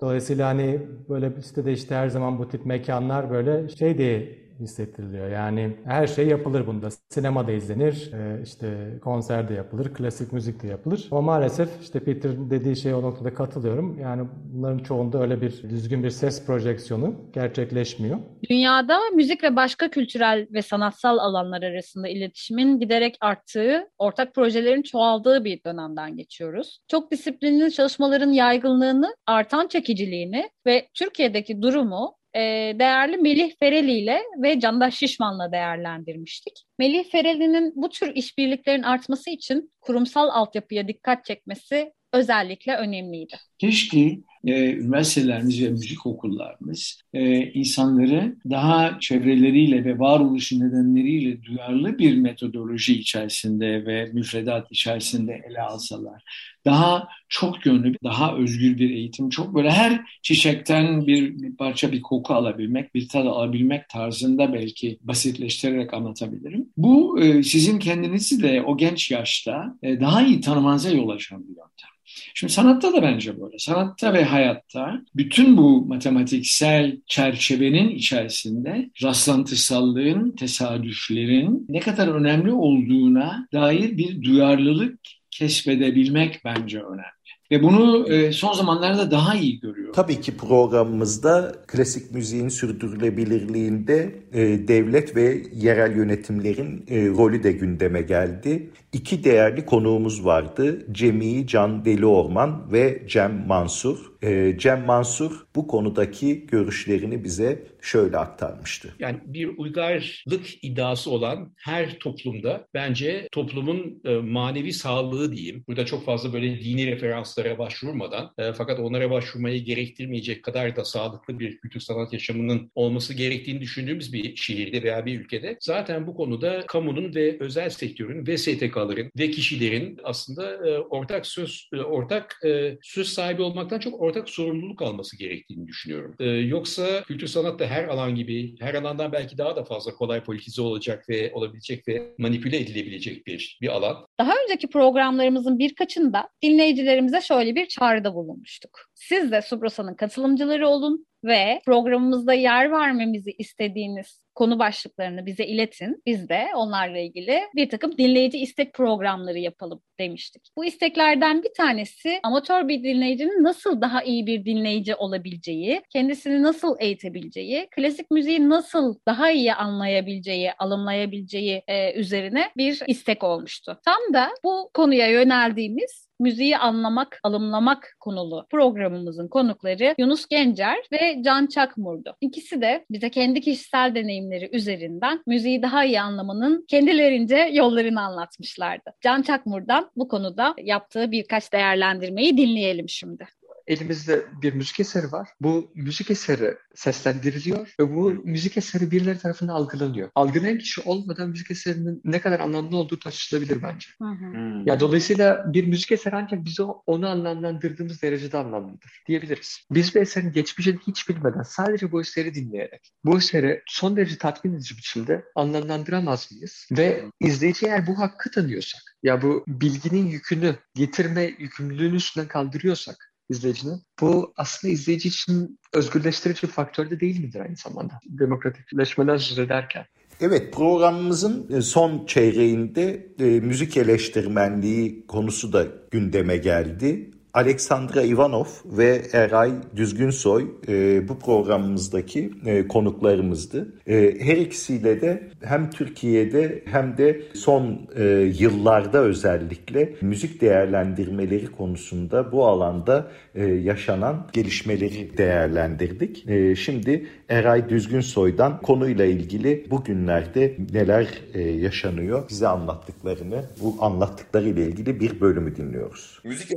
Dolayısıyla hani böyle sitede işte her zaman bu tip mekanlar böyle şey diye hissettiriliyor. Yani her şey yapılır bunda. Sinemada izlenir, e, işte konserde yapılır, klasik müzik de yapılır. Ama maalesef işte Peter dediği şey o noktada katılıyorum. Yani bunların çoğunda öyle bir düzgün bir ses projeksiyonu gerçekleşmiyor. Dünyada müzik ve başka kültürel ve sanatsal alanlar arasında iletişimin giderek arttığı, ortak projelerin çoğaldığı bir dönemden geçiyoruz. Çok disiplinli çalışmaların yaygınlığını, artan çekiciliğini ve Türkiye'deki durumu e, değerli Melih Fereli ile ve Candaş Şişman'la değerlendirmiştik. Melih Fereli'nin bu tür işbirliklerin artması için kurumsal altyapıya dikkat çekmesi özellikle önemliydi. Keşke e, üniversitelerimiz ve müzik okullarımız e, insanları daha çevreleriyle ve varoluş nedenleriyle duyarlı bir metodoloji içerisinde ve müfredat içerisinde ele alsalar. Daha çok yönlü, daha özgür bir eğitim, çok böyle her çiçekten bir, bir parça bir koku alabilmek, bir tad alabilmek tarzında belki basitleştirerek anlatabilirim. Bu e, sizin kendinizi de o genç yaşta e, daha iyi tanımanıza yol açan bir yöntem. Şimdi sanatta da bence böyle. Sanatta ve hayatta bütün bu matematiksel çerçevenin içerisinde rastlantısallığın, tesadüflerin ne kadar önemli olduğuna dair bir duyarlılık keşfedebilmek bence önemli. Ve bunu e, son zamanlarda daha iyi görüyorum. Tabii ki programımızda klasik müziğin sürdürülebilirliğinde e, devlet ve yerel yönetimlerin e, rolü de gündeme geldi. İki değerli konuğumuz vardı. Cemil Can Deliorman ve Cem Mansur. E, Cem Mansur bu konudaki görüşlerini bize şöyle aktarmıştı. Yani bir uygarlık iddiası olan her toplumda bence toplumun e, manevi sağlığı diyeyim. Burada çok fazla böyle dini referanslara başvurmadan e, fakat onlara başvurmayı gerektirmeyecek kadar da sağlıklı bir kültür sanat yaşamının olması gerektiğini düşündüğümüz bir şehirde veya bir ülkede zaten bu konuda kamunun ve özel sektörün ve STK'ların ve kişilerin aslında ortak söz ortak söz sahibi olmaktan çok ortak sorumluluk alması gerektiğini düşünüyorum. E, yoksa kültür sanat da her alan gibi, her alandan belki daha da fazla kolay politize olacak ve olabilecek ve manipüle edilebilecek bir, bir alan. Daha önceki programlarımızın birkaçında dinleyicilerimize şöyle bir çağrıda bulunmuştuk. Siz de Subrosa'nın katılımcıları olun ve programımızda yer vermemizi istediğiniz konu başlıklarını bize iletin. Biz de onlarla ilgili bir takım dinleyici istek programları yapalım demiştik. Bu isteklerden bir tanesi amatör bir dinleyicinin nasıl daha iyi bir dinleyici olabileceği, kendisini nasıl eğitebileceği, klasik müziği nasıl daha iyi anlayabileceği, alımlayabileceği e, üzerine bir istek olmuştu. Tam da bu konuya yöneldiğimiz müziği anlamak, alımlamak konulu programımızın konukları Yunus Gencer ve Can Çakmur'du. İkisi de bize kendi kişisel deneyimleri üzerinden müziği daha iyi anlamanın kendilerince yollarını anlatmışlardı. Can Çakmur'dan bu konuda yaptığı birkaç değerlendirmeyi dinleyelim şimdi elimizde bir müzik eseri var. Bu müzik eseri seslendiriliyor ve bu müzik eseri birileri tarafından algılanıyor. Algılayan kişi olmadan müzik eserinin ne kadar anlamlı olduğu tartışılabilir bence. Hı hı. Hmm. Ya dolayısıyla bir müzik eseri ancak bize onu anlamlandırdığımız derecede anlamlıdır diyebiliriz. Biz bir eserin geçmişini hiç bilmeden sadece bu eseri dinleyerek bu eseri son derece tatmin edici biçimde anlamlandıramaz mıyız? Ve izleyici eğer bu hakkı tanıyorsak ya bu bilginin yükünü getirme yükümlülüğünü üstünden kaldırıyorsak izleyicinin. Bu aslında izleyici için özgürleştirici bir faktör de değil midir aynı zamanda? Demokratikleşmeden söz ederken. Evet programımızın e, son çeyreğinde e, müzik eleştirmenliği konusu da gündeme geldi. Alexandra Ivanov ve Eray Düzgünsoy e, bu programımızdaki e, konuklarımızdı. E, her ikisiyle de hem Türkiye'de hem de son e, yıllarda özellikle müzik değerlendirmeleri konusunda bu alanda e, yaşanan gelişmeleri değerlendirdik. E, şimdi Eray Düzgünsoy'dan konuyla ilgili bugünlerde neler e, yaşanıyor bize anlattıklarını, bu anlattıkları ile ilgili bir bölümü dinliyoruz. Müzik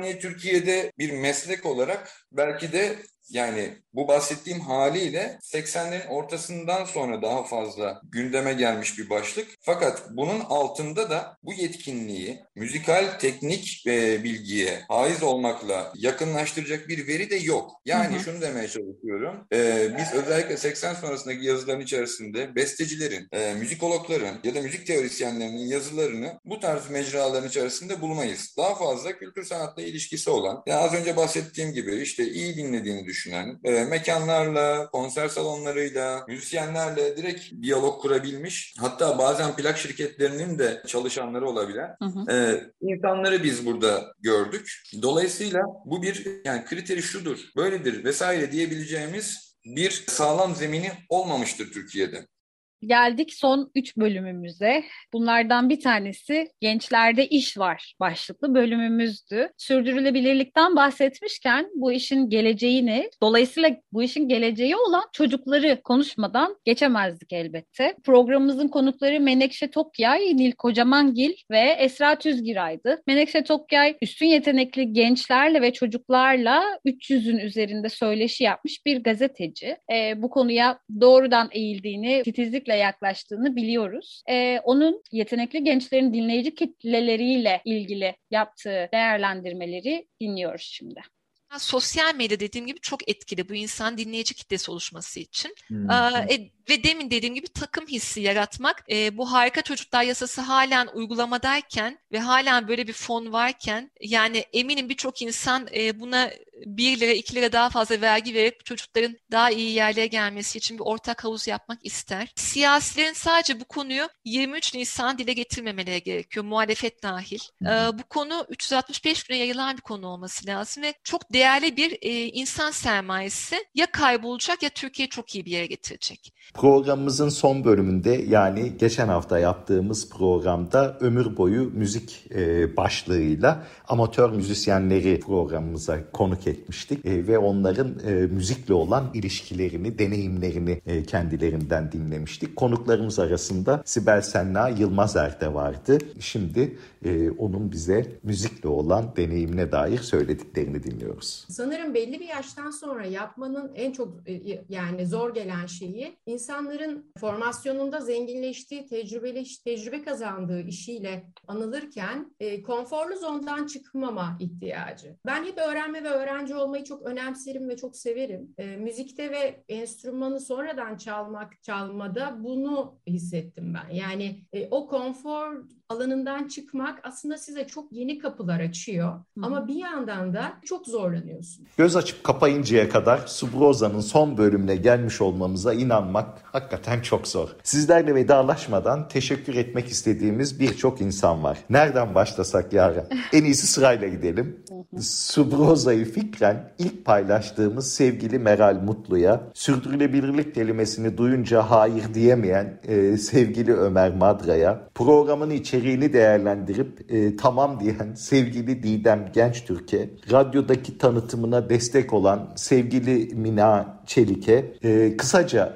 eleştirmenliği Türkiye'de bir meslek olarak belki de yani bu bahsettiğim haliyle 80'lerin ortasından sonra daha fazla gündeme gelmiş bir başlık. Fakat bunun altında da bu yetkinliği müzikal teknik e, bilgiye haiz olmakla yakınlaştıracak bir veri de yok. Yani hı hı. şunu demeye çalışıyorum. E, biz özellikle 80 sonrasındaki yazıların içerisinde bestecilerin, e, müzikologların ya da müzik teorisyenlerinin yazılarını bu tarz mecraların içerisinde bulmayız. Daha fazla kültür sanatla ilişkisi olan, yani az önce bahsettiğim gibi işte iyi dinlediğini düşünen, e, mekanlarla, konser salonlarıyla, müzisyenlerle direkt diyalog kurabilmiş. Hatta bazen plak şirketlerinin de çalışanları olabilen hı hı. E, insanları biz burada gördük. Dolayısıyla bu bir yani kriteri şudur, böyledir vesaire diyebileceğimiz bir sağlam zemini olmamıştır Türkiye'de. Geldik son 3 bölümümüze. Bunlardan bir tanesi Gençlerde İş Var başlıklı bölümümüzdü. Sürdürülebilirlikten bahsetmişken bu işin geleceğini, dolayısıyla bu işin geleceği olan çocukları konuşmadan geçemezdik elbette. Programımızın konukları Menekşe Tokyay, Nil Kocamangil ve Esra Tüzgiray'dı. Menekşe Tokyay üstün yetenekli gençlerle ve çocuklarla 300'ün üzerinde söyleşi yapmış bir gazeteci. E, bu konuya doğrudan eğildiğini, titizlikle kesinlikle yaklaştığını biliyoruz. Ee, onun yetenekli gençlerin dinleyici kitleleriyle ilgili yaptığı değerlendirmeleri dinliyoruz şimdi. Sosyal medya dediğim gibi çok etkili bu insan dinleyici kitlesi oluşması için. Hmm. Ee, ve demin dediğim gibi takım hissi yaratmak. E, bu harika çocuklar yasası halen uygulamadayken ve halen böyle bir fon varken yani eminim birçok insan e, buna 1 lira 2 lira daha fazla vergi verip çocukların daha iyi yerlere gelmesi için bir ortak havuz yapmak ister. Siyasilerin sadece bu konuyu 23 Nisan dile getirmemeleri gerekiyor. Muhalefet dahil. Ee, bu konu 365 güne yayılan bir konu olması lazım ve çok değerli bir e, insan sermayesi ya kaybolacak ya Türkiye çok iyi bir yere getirecek. Programımızın son bölümünde yani geçen hafta yaptığımız programda ömür boyu müzik e, başlığıyla amatör müzisyenleri programımıza konuk etmiştik e, ve onların e, müzikle olan ilişkilerini, deneyimlerini e, kendilerinden dinlemiştik. Konuklarımız arasında Sibel Senna Yılmazer de vardı. Şimdi e, onun bize müzikle olan deneyimine dair söylediklerini dinliyoruz. Sanırım belli bir yaştan sonra yapmanın en çok e, yani zor gelen şeyi insanların formasyonunda zenginleştiği, tecrübeli tecrübe kazandığı işiyle anılırken e, konforlu zondan çıkmama ihtiyacı. Ben hep öğrenme ve öğrenci olmayı çok önemserim ve çok severim. E, müzikte ve enstrümanı sonradan çalmak, çalmada bunu hissettim ben. Yani e, o konfor alanından çıkmak aslında size çok yeni kapılar açıyor. Hı. Ama bir yandan da çok zorlanıyorsun. Göz açıp kapayıncaya kadar Subroza'nın son bölümüne gelmiş olmamıza inanmak hakikaten çok zor. Sizlerle vedalaşmadan teşekkür etmek istediğimiz birçok insan var. Nereden başlasak yarın? En iyisi sırayla gidelim. Subroza'yı fikren ilk paylaştığımız sevgili Meral Mutlu'ya, sürdürülebilirlik kelimesini duyunca hayır diyemeyen e, sevgili Ömer Madra'ya, programın içeriğini değerlendirip e, tamam diyen sevgili Didem Genç Türkiye, radyodaki tanıtımına destek olan sevgili Mina Çelik'e, e, kısaca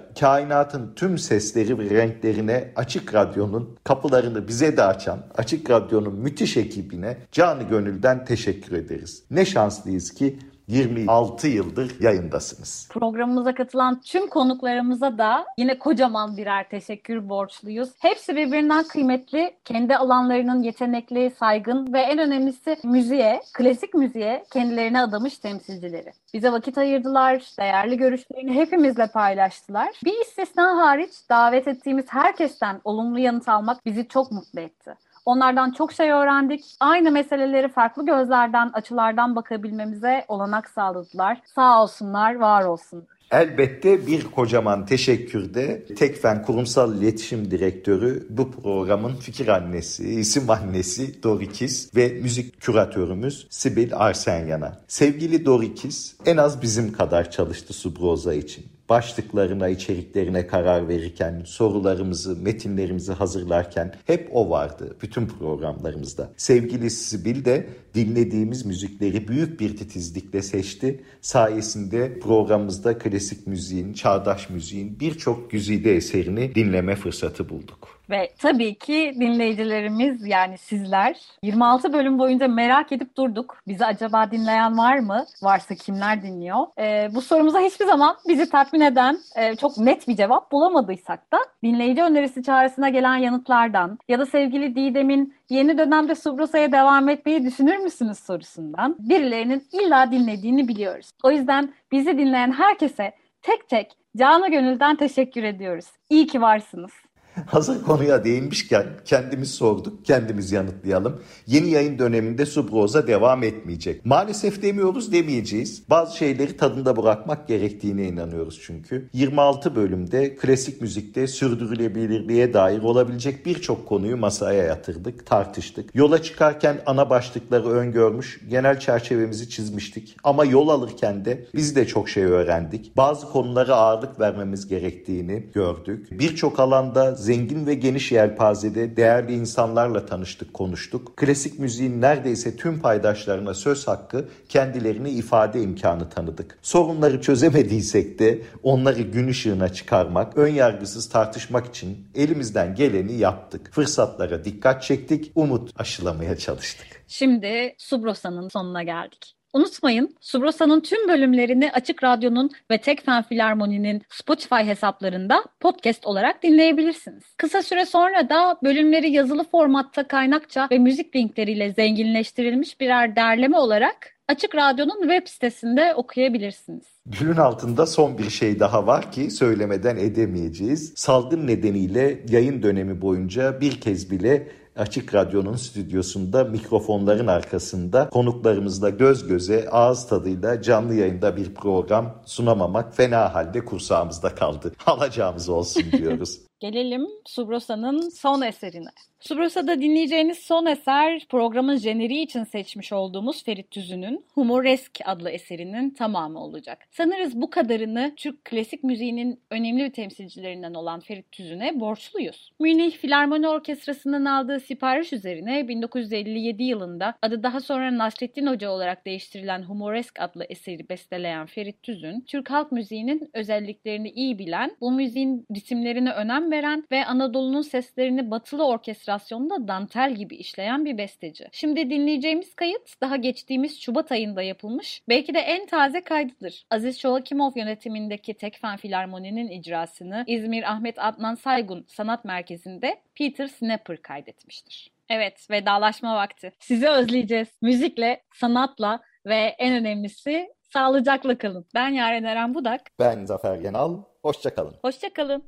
kainatın tüm sesleri ve renklerine Açık Radyo'nun kapılarını bize de açan Açık Radyo'nun müthiş ekibine canı gönülden teşekkür ederiz. Ne şanslıyız ki 26 yıldır yayındasınız. Programımıza katılan tüm konuklarımıza da yine kocaman birer teşekkür borçluyuz. Hepsi birbirinden kıymetli, kendi alanlarının yetenekli, saygın ve en önemlisi müziğe, klasik müziğe kendilerini adamış temsilcileri. Bize vakit ayırdılar, değerli görüşlerini hepimizle paylaştılar. Bir istisna hariç davet ettiğimiz herkesten olumlu yanıt almak bizi çok mutlu etti. Onlardan çok şey öğrendik. Aynı meseleleri farklı gözlerden, açılardan bakabilmemize olanak sağladılar. Sağ olsunlar, var olsun. Elbette bir kocaman teşekkür de Tekfen Kurumsal İletişim Direktörü, bu programın fikir annesi, isim annesi Dorikis ve müzik küratörümüz Sibil Arsenyan'a. Sevgili Dorikis en az bizim kadar çalıştı Subroza için başlıklarına, içeriklerine karar verirken, sorularımızı, metinlerimizi hazırlarken hep o vardı bütün programlarımızda. Sevgili Sibil de dinlediğimiz müzikleri büyük bir titizlikle seçti. Sayesinde programımızda klasik müziğin, çağdaş müziğin birçok güzide eserini dinleme fırsatı bulduk. Ve tabii ki dinleyicilerimiz yani sizler 26 bölüm boyunca merak edip durduk. Bizi acaba dinleyen var mı? Varsa kimler dinliyor? Ee, bu sorumuza hiçbir zaman bizi tatmin eden e, çok net bir cevap bulamadıysak da dinleyici önerisi çağrısına gelen yanıtlardan ya da sevgili Didem'in yeni dönemde Subrosa'ya devam etmeyi düşünür müsünüz sorusundan birilerinin illa dinlediğini biliyoruz. O yüzden bizi dinleyen herkese tek tek canı gönülden teşekkür ediyoruz. İyi ki varsınız. Hazır konuya değinmişken kendimiz sorduk, kendimiz yanıtlayalım. Yeni yayın döneminde Subroza devam etmeyecek. Maalesef demiyoruz demeyeceğiz. Bazı şeyleri tadında bırakmak gerektiğine inanıyoruz çünkü. 26 bölümde klasik müzikte sürdürülebilirliğe dair olabilecek birçok konuyu masaya yatırdık, tartıştık. Yola çıkarken ana başlıkları öngörmüş, genel çerçevemizi çizmiştik. Ama yol alırken de biz de çok şey öğrendik. Bazı konulara ağırlık vermemiz gerektiğini gördük. Birçok alanda zengin ve geniş yelpazede değerli insanlarla tanıştık, konuştuk. Klasik müziğin neredeyse tüm paydaşlarına söz hakkı, kendilerini ifade imkanı tanıdık. Sorunları çözemediysek de onları gün ışığına çıkarmak, ön yargısız tartışmak için elimizden geleni yaptık. Fırsatlara dikkat çektik, umut aşılamaya çalıştık. Şimdi Subrosa'nın sonuna geldik. Unutmayın, Subrosa'nın tüm bölümlerini Açık Radyo'nun ve Tekfen Filarmoni'nin Spotify hesaplarında podcast olarak dinleyebilirsiniz. Kısa süre sonra da bölümleri yazılı formatta kaynakça ve müzik linkleriyle zenginleştirilmiş birer derleme olarak Açık Radyo'nun web sitesinde okuyabilirsiniz. Gülün altında son bir şey daha var ki söylemeden edemeyeceğiz. Salgın nedeniyle yayın dönemi boyunca bir kez bile Açık Radyo'nun stüdyosunda mikrofonların arkasında konuklarımızla göz göze ağız tadıyla canlı yayında bir program sunamamak fena halde kursağımızda kaldı. Alacağımız olsun diyoruz. Gelelim Subrosa'nın son eserine. Subrosa'da dinleyeceğiniz son eser programın jeneriği için seçmiş olduğumuz Ferit Tüzün'ün Humoresk adlı eserinin tamamı olacak. Sanırız bu kadarını Türk klasik müziğinin önemli bir temsilcilerinden olan Ferit Tüzün'e borçluyuz. Münih Filarmoni Orkestrası'nın aldığı sipariş üzerine 1957 yılında adı daha sonra Nasrettin Hoca olarak değiştirilen Humoresk adlı eseri besteleyen Ferit Tüzün, Türk halk müziğinin özelliklerini iyi bilen, bu müziğin ritimlerine önem veren ve Anadolu'nun seslerini batılı orkestrasyonda dantel gibi işleyen bir besteci. Şimdi dinleyeceğimiz kayıt daha geçtiğimiz Şubat ayında yapılmış. Belki de en taze kaydıdır. Aziz Şoakimov yönetimindeki Tekfen Filarmoni'nin icrasını İzmir Ahmet Adnan Saygun Sanat Merkezi'nde Peter Snapper kaydetmiştir. Evet, vedalaşma vakti. Sizi özleyeceğiz. Müzikle, sanatla ve en önemlisi sağlıcakla kalın. Ben Yaren Eren Budak. Ben Zafer Genal. Hoşçakalın. Hoşçakalın.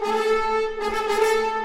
Müzik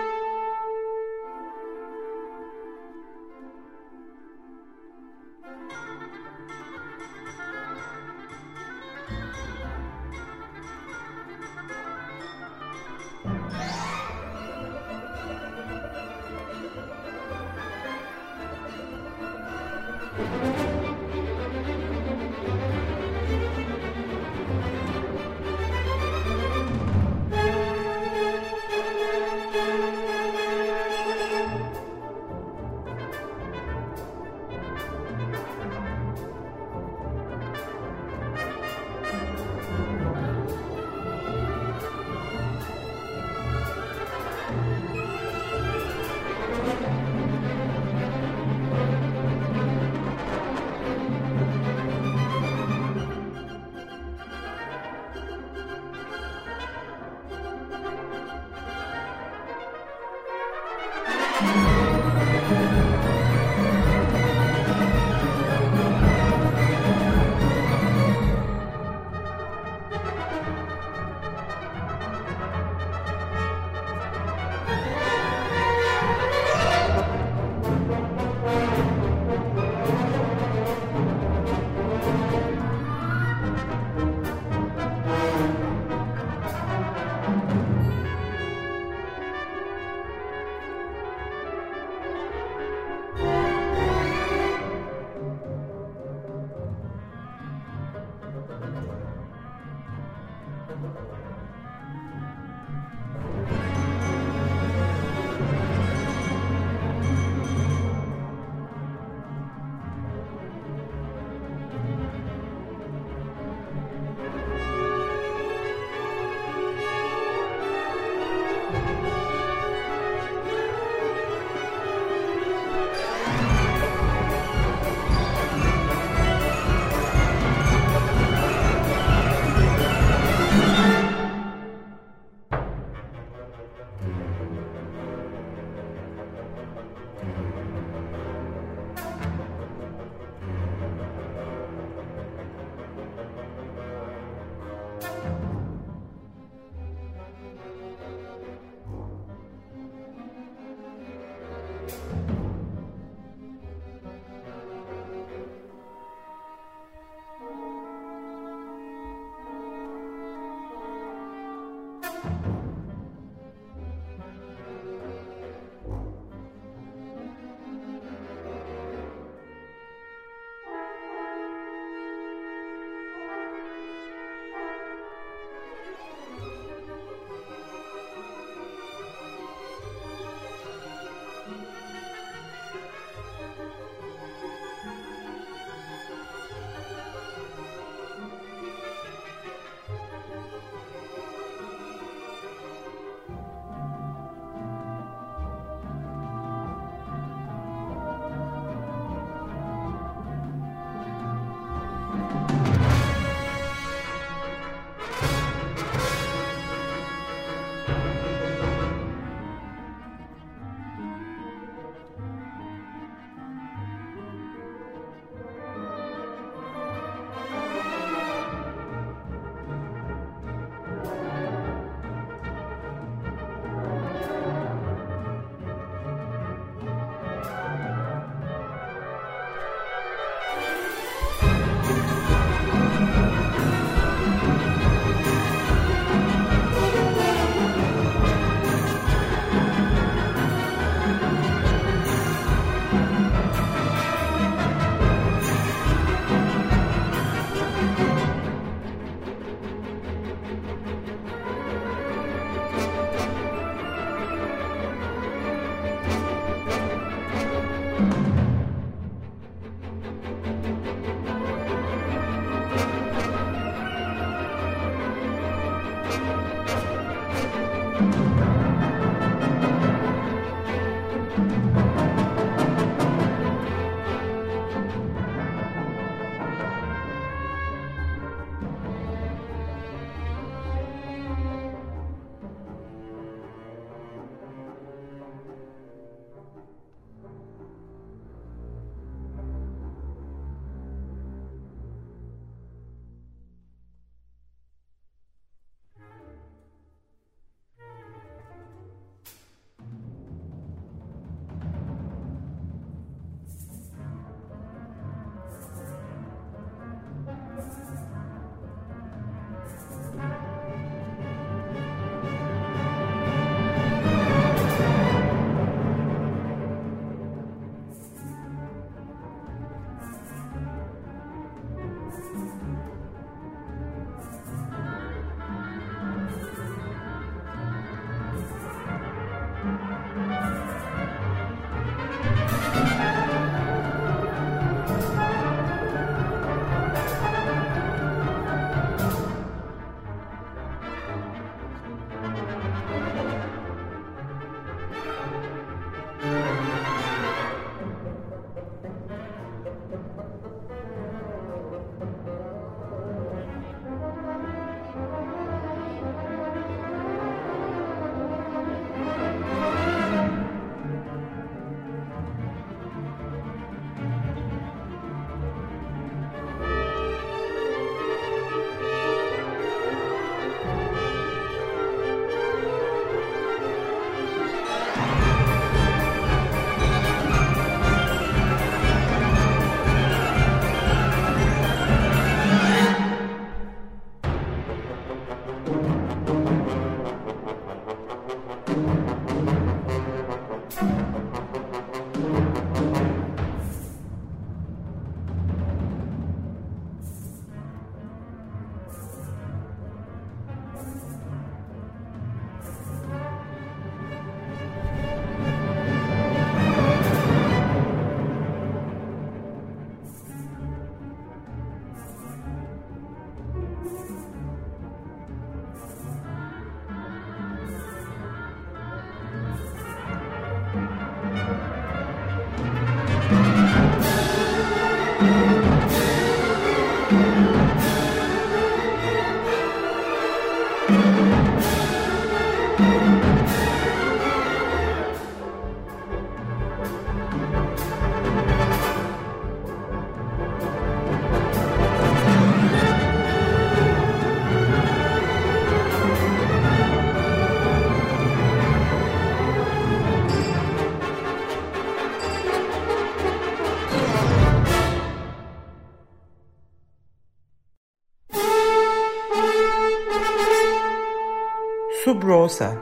Subrosa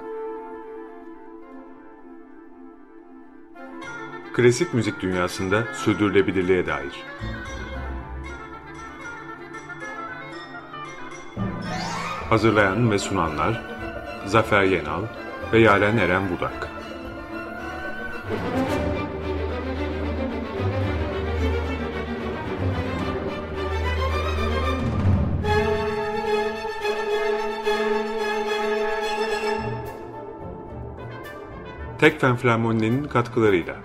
Klasik müzik dünyasında sürdürülebilirliğe dair. Hazırlayan ve sunanlar Zafer Yenal ve Yaren Eren Budak. Tekfen Flamoni'nin katkılarıyla